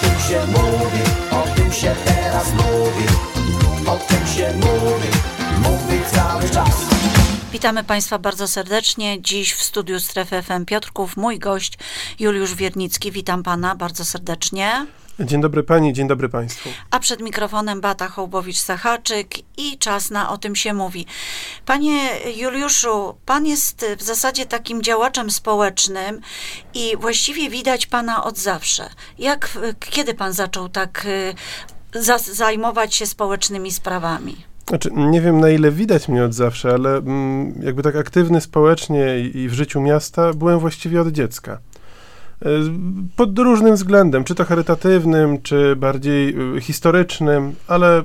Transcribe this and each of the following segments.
tym się mówi, o tym się teraz mówi, o tym się mówi, mówi cały czas. Witamy Państwa bardzo serdecznie. Dziś w studiu Strefy FM Piotrków mój gość Juliusz Wiernicki. Witam Pana bardzo serdecznie. Dzień dobry Pani, dzień dobry Państwu. A przed mikrofonem Bata Hołbowicz-Sachaczyk i czas na O tym się mówi. Panie Juliuszu, Pan jest w zasadzie takim działaczem społecznym i właściwie widać Pana od zawsze. Jak, kiedy Pan zaczął tak y, za, zajmować się społecznymi sprawami? Znaczy, nie wiem na ile widać mnie od zawsze, ale mm, jakby tak aktywny społecznie i, i w życiu miasta byłem właściwie od dziecka. Y, Pod różnym względem, czy to charytatywnym, czy bardziej y, historycznym, ale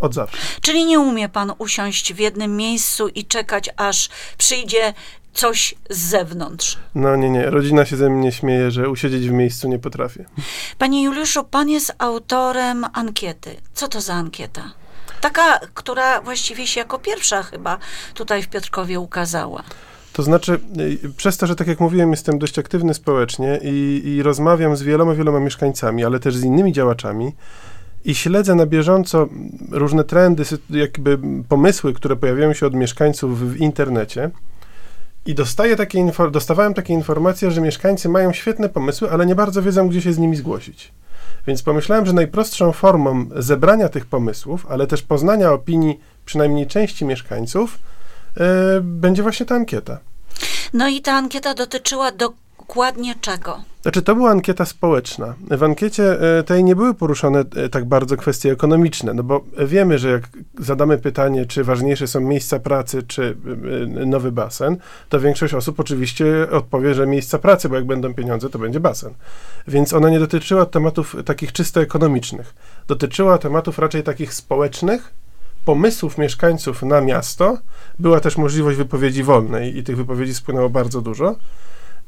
od zawsze. Czyli nie umie pan usiąść w jednym miejscu i czekać, aż przyjdzie coś z zewnątrz. No nie, nie, rodzina się ze mnie śmieje, że usiedzieć w miejscu nie potrafię. Panie Juliuszu, pan jest autorem ankiety. Co to za ankieta? Taka, która właściwie się jako pierwsza chyba tutaj w Piotrkowie ukazała. To znaczy, y, przez to, że tak jak mówiłem, jestem dość aktywny społecznie i, i rozmawiam z wieloma, wieloma mieszkańcami, ale też z innymi działaczami i śledzę na bieżąco różne trendy, jakby pomysły, które pojawiają się od mieszkańców w internecie. I dostaję takie dostawałem takie informacje, że mieszkańcy mają świetne pomysły, ale nie bardzo wiedzą, gdzie się z nimi zgłosić. Więc pomyślałem, że najprostszą formą zebrania tych pomysłów, ale też poznania opinii przynajmniej części mieszkańców, yy, będzie właśnie ta ankieta. No i ta ankieta dotyczyła dokładnie czego? Znaczy, to była ankieta społeczna. W ankiecie e, tej nie były poruszone e, tak bardzo kwestie ekonomiczne, no bo wiemy, że jak zadamy pytanie, czy ważniejsze są miejsca pracy, czy e, nowy basen, to większość osób oczywiście odpowie, że miejsca pracy, bo jak będą pieniądze, to będzie basen. Więc ona nie dotyczyła tematów takich czysto ekonomicznych. Dotyczyła tematów raczej takich społecznych, pomysłów mieszkańców na miasto. Była też możliwość wypowiedzi wolnej i tych wypowiedzi spłynęło bardzo dużo.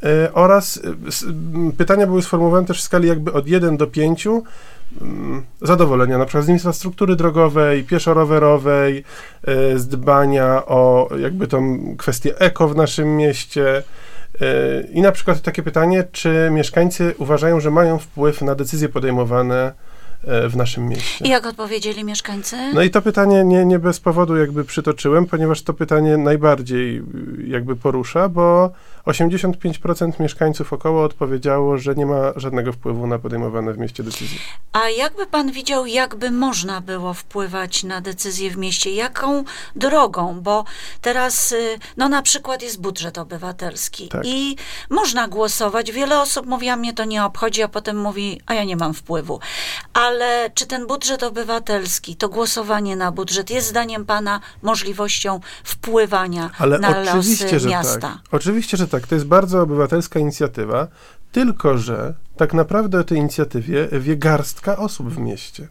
E, oraz e, pytania były sformułowane też w skali jakby od 1 do 5 mm, zadowolenia, na przykład z infrastruktury drogowej, pieszo-rowerowej, e, z dbania o jakby tą kwestię eko w naszym mieście. I na przykład takie pytanie, czy mieszkańcy uważają, że mają wpływ na decyzje podejmowane w naszym mieście? I jak odpowiedzieli mieszkańcy? No i to pytanie nie, nie bez powodu jakby przytoczyłem, ponieważ to pytanie najbardziej jakby porusza, bo 85% mieszkańców około odpowiedziało, że nie ma żadnego wpływu na podejmowane w mieście decyzje. A jakby pan widział, jakby można było wpływać na decyzje w mieście? Jaką drogą? Bo teraz, y, no na przykład jest budżet obywatelski Tak. i można głosować. Wiele osób mówi, a mnie to nie obchodzi, a potem mówi, a ja nie mam wpływu. Ale czy ten budżet obywatelski, to głosowanie na budżet jest zdaniem pana możliwością wpływania Ale na losy że miasta? tak. Oczywiście, że tak. To jest bardzo obywatelska inicjatywa, tylko że tak naprawdę o tej inicjatywie wie garstka osób w mieście.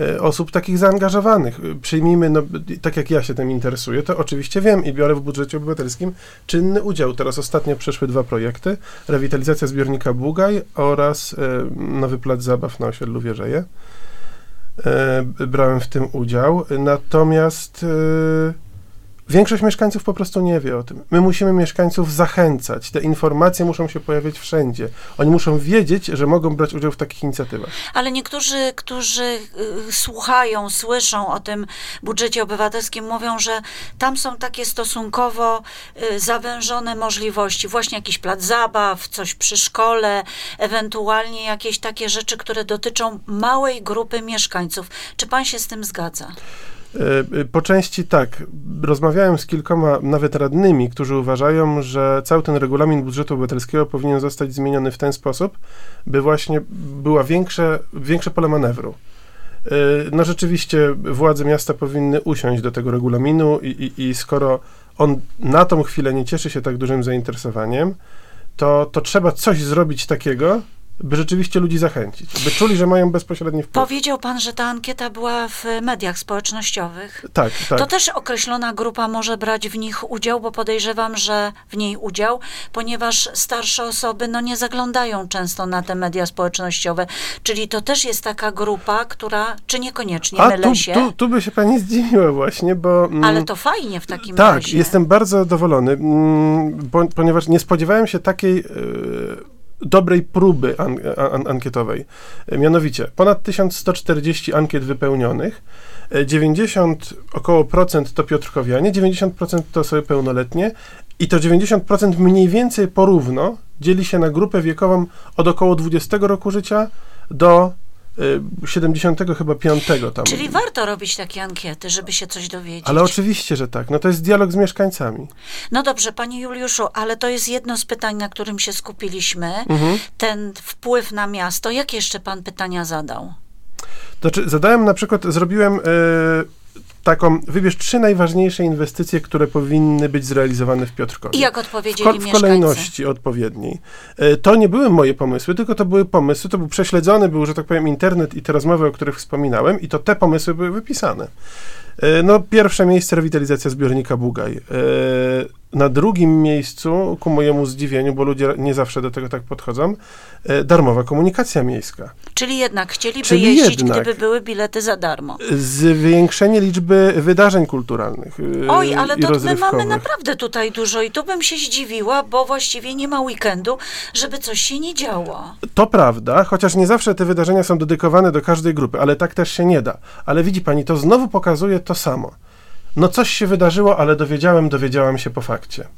E, Osób takich zaangażowanych. Przyjmijmy, no, tak jak ja się tym interesuję, to oczywiście wiem i biorę w budżecie obywatelskim czynny udział. Teraz ostatnio przeszły dwa projekty. Rewitalizacja zbiornika Bugaj oraz e, nowy plac zabaw na osiedlu Wierzeje. E, brałem w tym udział. Natomiast e, Większość mieszkańców po prostu nie wie o tym. My musimy mieszkańców zachęcać. Te informacje muszą się pojawiać wszędzie. Oni muszą wiedzieć, że mogą brać udział w takich inicjatywach. Ale niektórzy, którzy y, słuchają, słyszą o tym budżecie obywatelskim, mówią, że tam są takie stosunkowo y, zawężone możliwości. Właśnie jakiś plac zabaw, coś przy szkole, ewentualnie jakieś takie rzeczy, które dotyczą małej grupy mieszkańców. Czy pan się z tym zgadza? E, e, Po części tak. Rozmawiałem z kilkoma nawet radnymi, którzy uważają, że cały ten regulamin budżetu obywatelskiego powinien zostać zmieniony w ten sposób, by właśnie była większe, większe pole manewru. E, No rzeczywiście władze miasta powinny usiąść do tego regulaminu i, i, i skoro on na tą chwilę nie cieszy się tak dużym zainteresowaniem, to, to trzeba coś zrobić takiego, by rzeczywiście ludzi zachęcić, by czuli, że mają bezpośredni wpływ. Powiedział pan, że ta ankieta była w mediach społecznościowych. Tak, tak. To też określona grupa może brać w nich udział, bo podejrzewam, że w niej udział, ponieważ starsze osoby no, nie zaglądają często na te media społecznościowe. Czyli to też jest taka grupa, która, czy niekoniecznie, A mylę tu, się, tu, tu by się pani zdziwiła właśnie, bo... mm, ale to fajnie w takim Tak, razie. jestem bardzo zadowolony, mm, po, ponieważ nie spodziewałem się takiej, e, dobrej próby an, an, ankietowej. E, Mianowicie, ponad 1140 ankiet wypełnionych, e, 90 około procent to Piotrkowianie, 90% to osoby pełnoletnie i to 90% mniej więcej porówno dzieli się na grupę wiekową od około 20 roku życia do 70 chyba 5 tam. Czyli warto robić takie ankiety, żeby się coś dowiedzieć. Ale oczywiście, że tak. No to jest dialog z mieszkańcami. No dobrze, panie Juliuszu, ale to jest jedno z pytań, na którym się skupiliśmy. Mhm. Ten wpływ na miasto. Jakie jeszcze pan pytania zadał? Znaczy, zadałem na przykład, zrobiłem e, taką, wybierz trzy najważniejsze inwestycje, które powinny być zrealizowane w Piotrkowie. I jak w, odpowiedzieli ko- w kolejności odpowiedniej. E, To nie były moje pomysły, tylko to były pomysły, to był prześledzony, był, że tak powiem, internet i te rozmowy, o których wspominałem, i to te pomysły były wypisane. E, No, pierwsze miejsce rewitalizacja zbiornika Bugaj. Na drugim miejscu, ku mojemu zdziwieniu, bo ludzie nie zawsze do tego tak podchodzą, e, darmowa komunikacja miejska. Czyli jednak chcieliby Czyli jeździć, jednak. gdyby były bilety za darmo. Zwiększenie liczby wydarzeń kulturalnych. e, Oj, ale to my mamy naprawdę tutaj dużo i tu bym się zdziwiła, bo właściwie nie ma weekendu, żeby coś się nie działo. To prawda, chociaż nie zawsze te wydarzenia są dedykowane do każdej grupy, ale tak też się nie da. Ale widzi pani, to znowu pokazuje to samo. No coś się wydarzyło, ale dowiedziałem, dowiedziałam się po fakcie.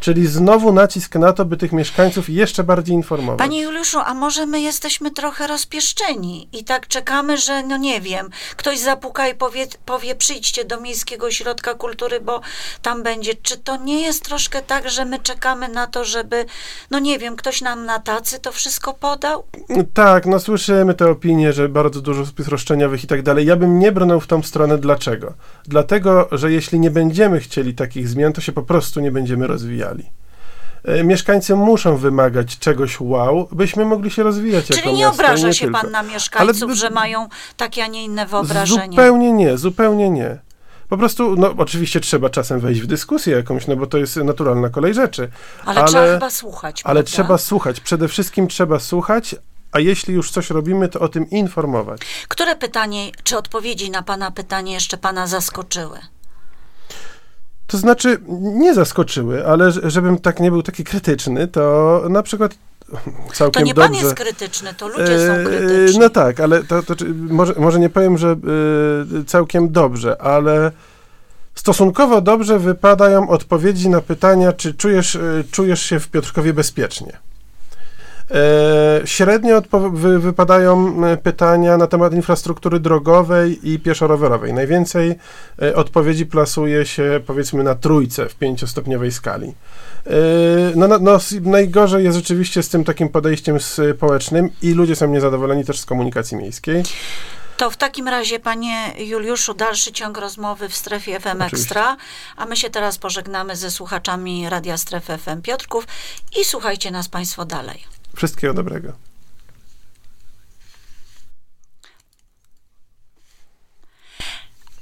Czyli znowu nacisk na to, by tych mieszkańców jeszcze bardziej informować. Panie Juliuszu, a może my jesteśmy trochę rozpieszczeni i tak czekamy, że no nie wiem, ktoś zapuka i powie, powie przyjdźcie do Miejskiego Ośrodka Kultury, bo tam będzie. Czy to nie jest troszkę tak, że my czekamy na to, żeby, no nie wiem, ktoś nam na tacy to wszystko podał? Tak, no słyszymy te opinie, że bardzo dużo spis roszczeniowych i tak dalej. Ja bym nie brnął w tą stronę. Dlaczego? Dlatego, że jeśli nie będziemy chcieli takich zmian, to się po prostu nie będziemy rozwijali. E, Mieszkańcy muszą wymagać czegoś wow, byśmy mogli się rozwijać jako Czyli nie miasto, i obraża nie się tylko. pan na mieszkańców, Ale- że mają takie, a nie inne wyobrażenie? Zupełnie nie, zupełnie nie. Po prostu, no oczywiście trzeba czasem wejść w dyskusję jakąś, no bo to jest naturalna kolej rzeczy. Ale, trzeba chyba słuchać, Ale prawda? trzeba słuchać, przede wszystkim trzeba słuchać, a jeśli już coś robimy, to o tym informować. Które pytanie, czy odpowiedzi na pana pytanie jeszcze pana zaskoczyły? To znaczy, nie zaskoczyły, ale żebym tak nie był taki krytyczny, to na przykład To całkiem nie dobrze... pan jest krytyczny, to ludzie są Eee, krytyczni. No tak, ale to, to może, może nie powiem, że e, całkiem dobrze, ale stosunkowo dobrze wypadają odpowiedzi na pytania, czy czujesz, e, czujesz się w Piotrkowie bezpiecznie. E, średnio wy, wypadają e, pytania na temat infrastruktury drogowej i pieszo-rowerowej. Najwięcej e, odpowiedzi plasuje się powiedzmy na trójce w pięciostopniowej skali. No, no, no, najgorzej jest rzeczywiście z tym takim podejściem społecznym i ludzie są niezadowoleni też z komunikacji miejskiej. To w takim razie, panie Juliuszu, dalszy ciąg rozmowy w strefie FM Oczywiście. Ekstra, a my się teraz pożegnamy ze słuchaczami Radia Strefy FM Piotrków i słuchajcie nas państwo dalej. Wszystkiego dobrego.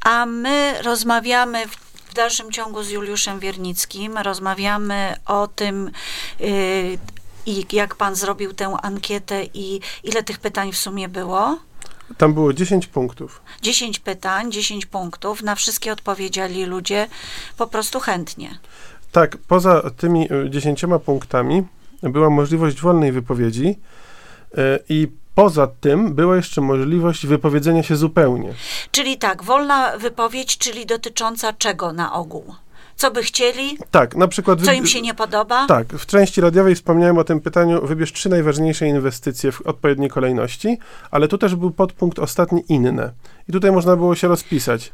A my rozmawiamy w, dalszym ciągu z Juliuszem Wiernickim, rozmawiamy o tym, yy, i jak pan zrobił tę ankietę i ile tych pytań w sumie było? Tam było 10 punktów. 10 pytań, 10 punktów, na wszystkie odpowiedzieli ludzie po prostu chętnie. Tak, poza tymi y, 10 punktami była możliwość wolnej wypowiedzi y, i poza tym była jeszcze możliwość wypowiedzenia się zupełnie. Czyli tak, wolna wypowiedź, czyli dotycząca czego na ogół? Co by chcieli? Tak, na przykład... Co im się nie podoba? Tak, w części radiowej wspomniałem o tym pytaniu, wybierz trzy najważniejsze inwestycje w odpowiedniej kolejności, ale tu też był podpunkt ostatni inne. I tutaj można było się rozpisać.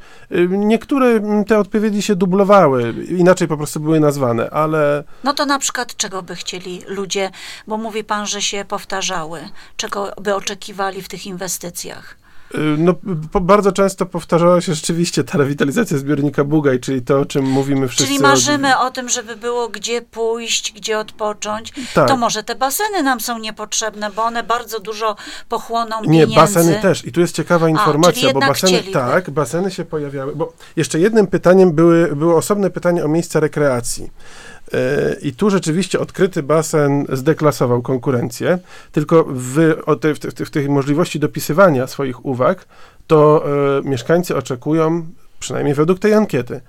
Niektóre te odpowiedzi się dublowały, inaczej po prostu były nazwane, ale No to na przykład czego by chcieli ludzie, bo mówi pan, że się powtarzały, czego by oczekiwali w tych inwestycjach? Y, no, bardzo często powtarzała się rzeczywiście ta rewitalizacja zbiornika Bugaj, czyli to, o czym mówimy wszyscy. Czyli marzymy o tym, żeby było gdzie pójść, gdzie odpocząć. Tak. To może te baseny nam są niepotrzebne, bo one bardzo dużo pochłoną Nie, pieniędzy. baseny też. I tu jest ciekawa informacja, bo jednak baseny, chcieliby. tak, baseny się pojawiały. Bo jeszcze jednym pytaniem były, było osobne pytanie o miejsca rekreacji. E, I tu rzeczywiście odkryty basen zdeklasował konkurencję, tylko w, te, w, w tej możliwości dopisywania swoich uwag, to e, mieszkańcy oczekują, przynajmniej według tej ankiety,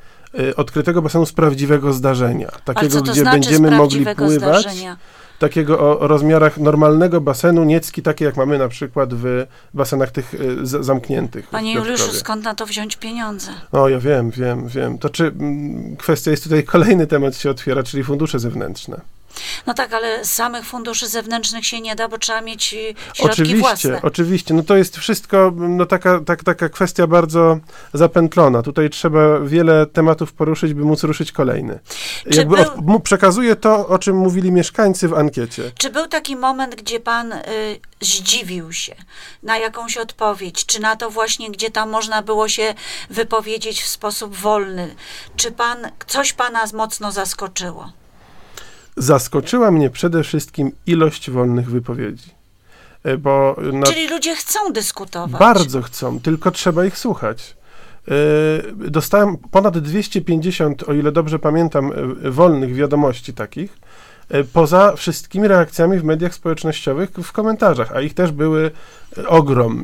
odkrytego basenu z prawdziwego zdarzenia. Takiego, gdzie znaczy będziemy mogli pływać. zdarzenia? Takiego o, rozmiarach normalnego basenu, niecki, takie jak mamy na przykład w basenach tych y, z, zamkniętych. Panie Juliuszu, skąd na to wziąć pieniądze? O, ja wiem, wiem, wiem. To czy mm, kwestia jest tutaj, kolejny temat się otwiera, czyli fundusze zewnętrzne. No tak, ale samych funduszy zewnętrznych się nie da, bo trzeba mieć y, środki Oczywiście, własne. oczywiście. No to jest wszystko no taka, tak, taka kwestia bardzo zapętlona. Tutaj trzeba wiele tematów poruszyć, by móc ruszyć kolejny. Czy Jakby był- od, przekazuję to, o czym mówili mieszkańcy w ankiecie. Czy był taki moment, gdzie pan y, zdziwił się na jakąś odpowiedź? Czy na to właśnie, gdzie tam można było się wypowiedzieć w sposób wolny? Czy pan, coś pana mocno zaskoczyło? Zaskoczyła mnie przede wszystkim ilość wolnych wypowiedzi. E, Bo na, Czyli ludzie chcą dyskutować. Bardzo chcą, tylko trzeba ich słuchać. Yy, Dostałem ponad 250, o ile dobrze pamiętam, yy, wolnych wiadomości takich, poza wszystkimi reakcjami w mediach społecznościowych, w komentarzach, a ich też były yy, ogrom.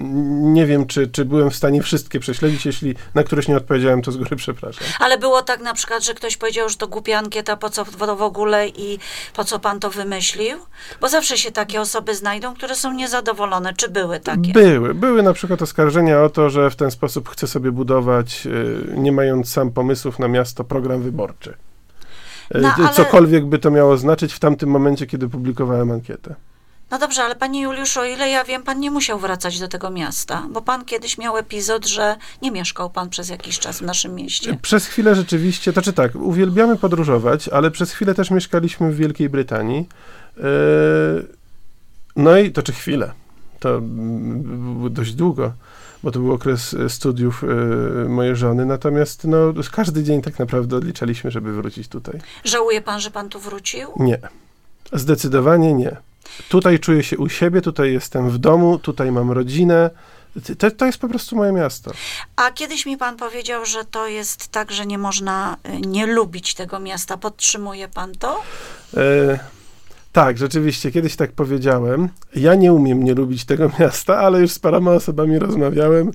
Nie wiem, czy, czy byłem w stanie wszystkie prześledzić, jeśli na któreś nie odpowiedziałem, to z góry przepraszam. Ale było tak na przykład, że ktoś powiedział, że to głupia ankieta, po co w- ogóle i po co pan to wymyślił? Bo zawsze się takie osoby znajdą, które są niezadowolone. Czy były takie? Były. Były na przykład oskarżenia o to, że w ten sposób chce sobie budować, yy, nie mając sam pomysłów na miasto, program wyborczy. No, ale- Cokolwiek by to miało znaczyć w tamtym momencie, kiedy publikowałem ankietę. No dobrze, ale panie Juliuszu, o ile ja wiem, pan nie musiał wracać do tego miasta, bo pan kiedyś miał epizod, że nie mieszkał pan przez jakiś czas w naszym mieście. Przez chwilę rzeczywiście, to czy tak, uwielbiamy podróżować, ale przez chwilę też mieszkaliśmy w Wielkiej Brytanii. Yy, No i to czy chwilę, to mm, dość długo, bo to był okres e, studiów e, mojej żony, natomiast no, każdy dzień tak naprawdę odliczaliśmy, żeby wrócić tutaj. Żałuje pan, że pan tu wrócił? Nie, zdecydowanie nie. Tutaj czuję się u siebie, tutaj jestem w domu, tutaj mam rodzinę. To, to jest po prostu moje miasto. A kiedyś mi pan powiedział, że to jest tak, że nie można y, nie lubić tego miasta. Podtrzymuje pan to? E, tak, rzeczywiście, kiedyś tak powiedziałem. Ja nie umiem nie lubić tego miasta, ale już z paroma osobami rozmawiałem,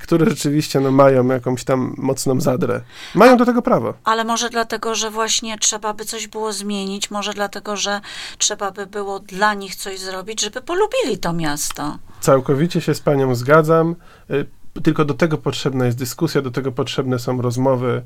które rzeczywiście no, mają jakąś tam mocną zadrę. Mają do tego prawo. Ale może dlatego, że właśnie trzeba by coś było zmienić, może dlatego, że trzeba by było dla nich coś zrobić, żeby polubili to miasto. Całkowicie się z panią zgadzam. Tylko do tego potrzebna jest dyskusja, do tego potrzebne są rozmowy,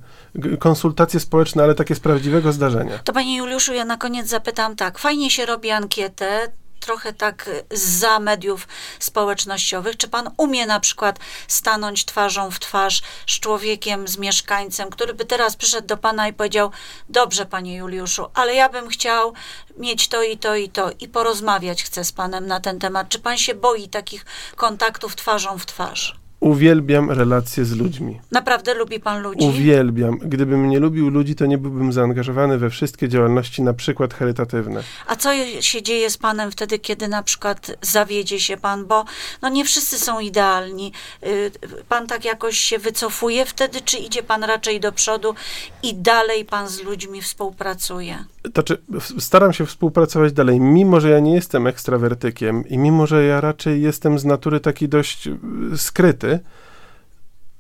konsultacje społeczne, ale takie z prawdziwego zdarzenia. To panie Juliuszu, ja na koniec zapytam tak, fajnie się robi ankietę, trochę tak za mediów społecznościowych. Czy pan umie na przykład stanąć twarzą w twarz z człowiekiem, z mieszkańcem, który by teraz przyszedł do pana i powiedział: Dobrze, panie Juliuszu, ale ja bym chciał mieć to i to i to i porozmawiać chcę z panem na ten temat. Czy pan się boi takich kontaktów twarzą w twarz? Uwielbiam relacje z ludźmi. Naprawdę lubi pan ludzi? Uwielbiam. Gdybym nie lubił ludzi, to nie byłbym zaangażowany we wszystkie działalności, na przykład charytatywne. A co się dzieje z panem wtedy, kiedy na przykład zawiedzie się pan, bo no nie wszyscy są idealni. Y, Pan tak jakoś się wycofuje wtedy, czy idzie pan raczej do przodu i dalej pan z ludźmi współpracuje? To czy w- staram się współpracować dalej, mimo że ja nie jestem ekstrawertykiem i mimo że ja raczej jestem z natury taki dość y,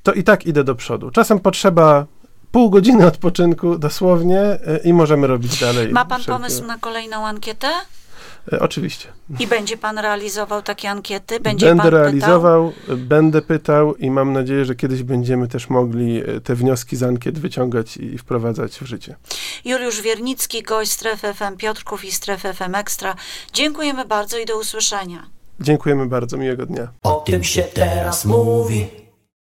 to i tak idę do przodu. Czasem potrzeba pół godziny odpoczynku dosłownie y, i możemy robić dalej. Ma pan wszelkie- pomysł na kolejną ankietę? Y, Oczywiście. I będzie pan realizował takie ankiety? Będzie będę realizował, y, będę pytał i mam nadzieję, że kiedyś będziemy też mogli y, te wnioski z ankiet wyciągać i wprowadzać w życie. Pytał? Juliusz Wiernicki, gość Strefy FM Piotrków i Strefy FM Ekstra. Dziękujemy bardzo i do usłyszenia. Dziękujemy bardzo, miłego dnia. O tym się teraz mówi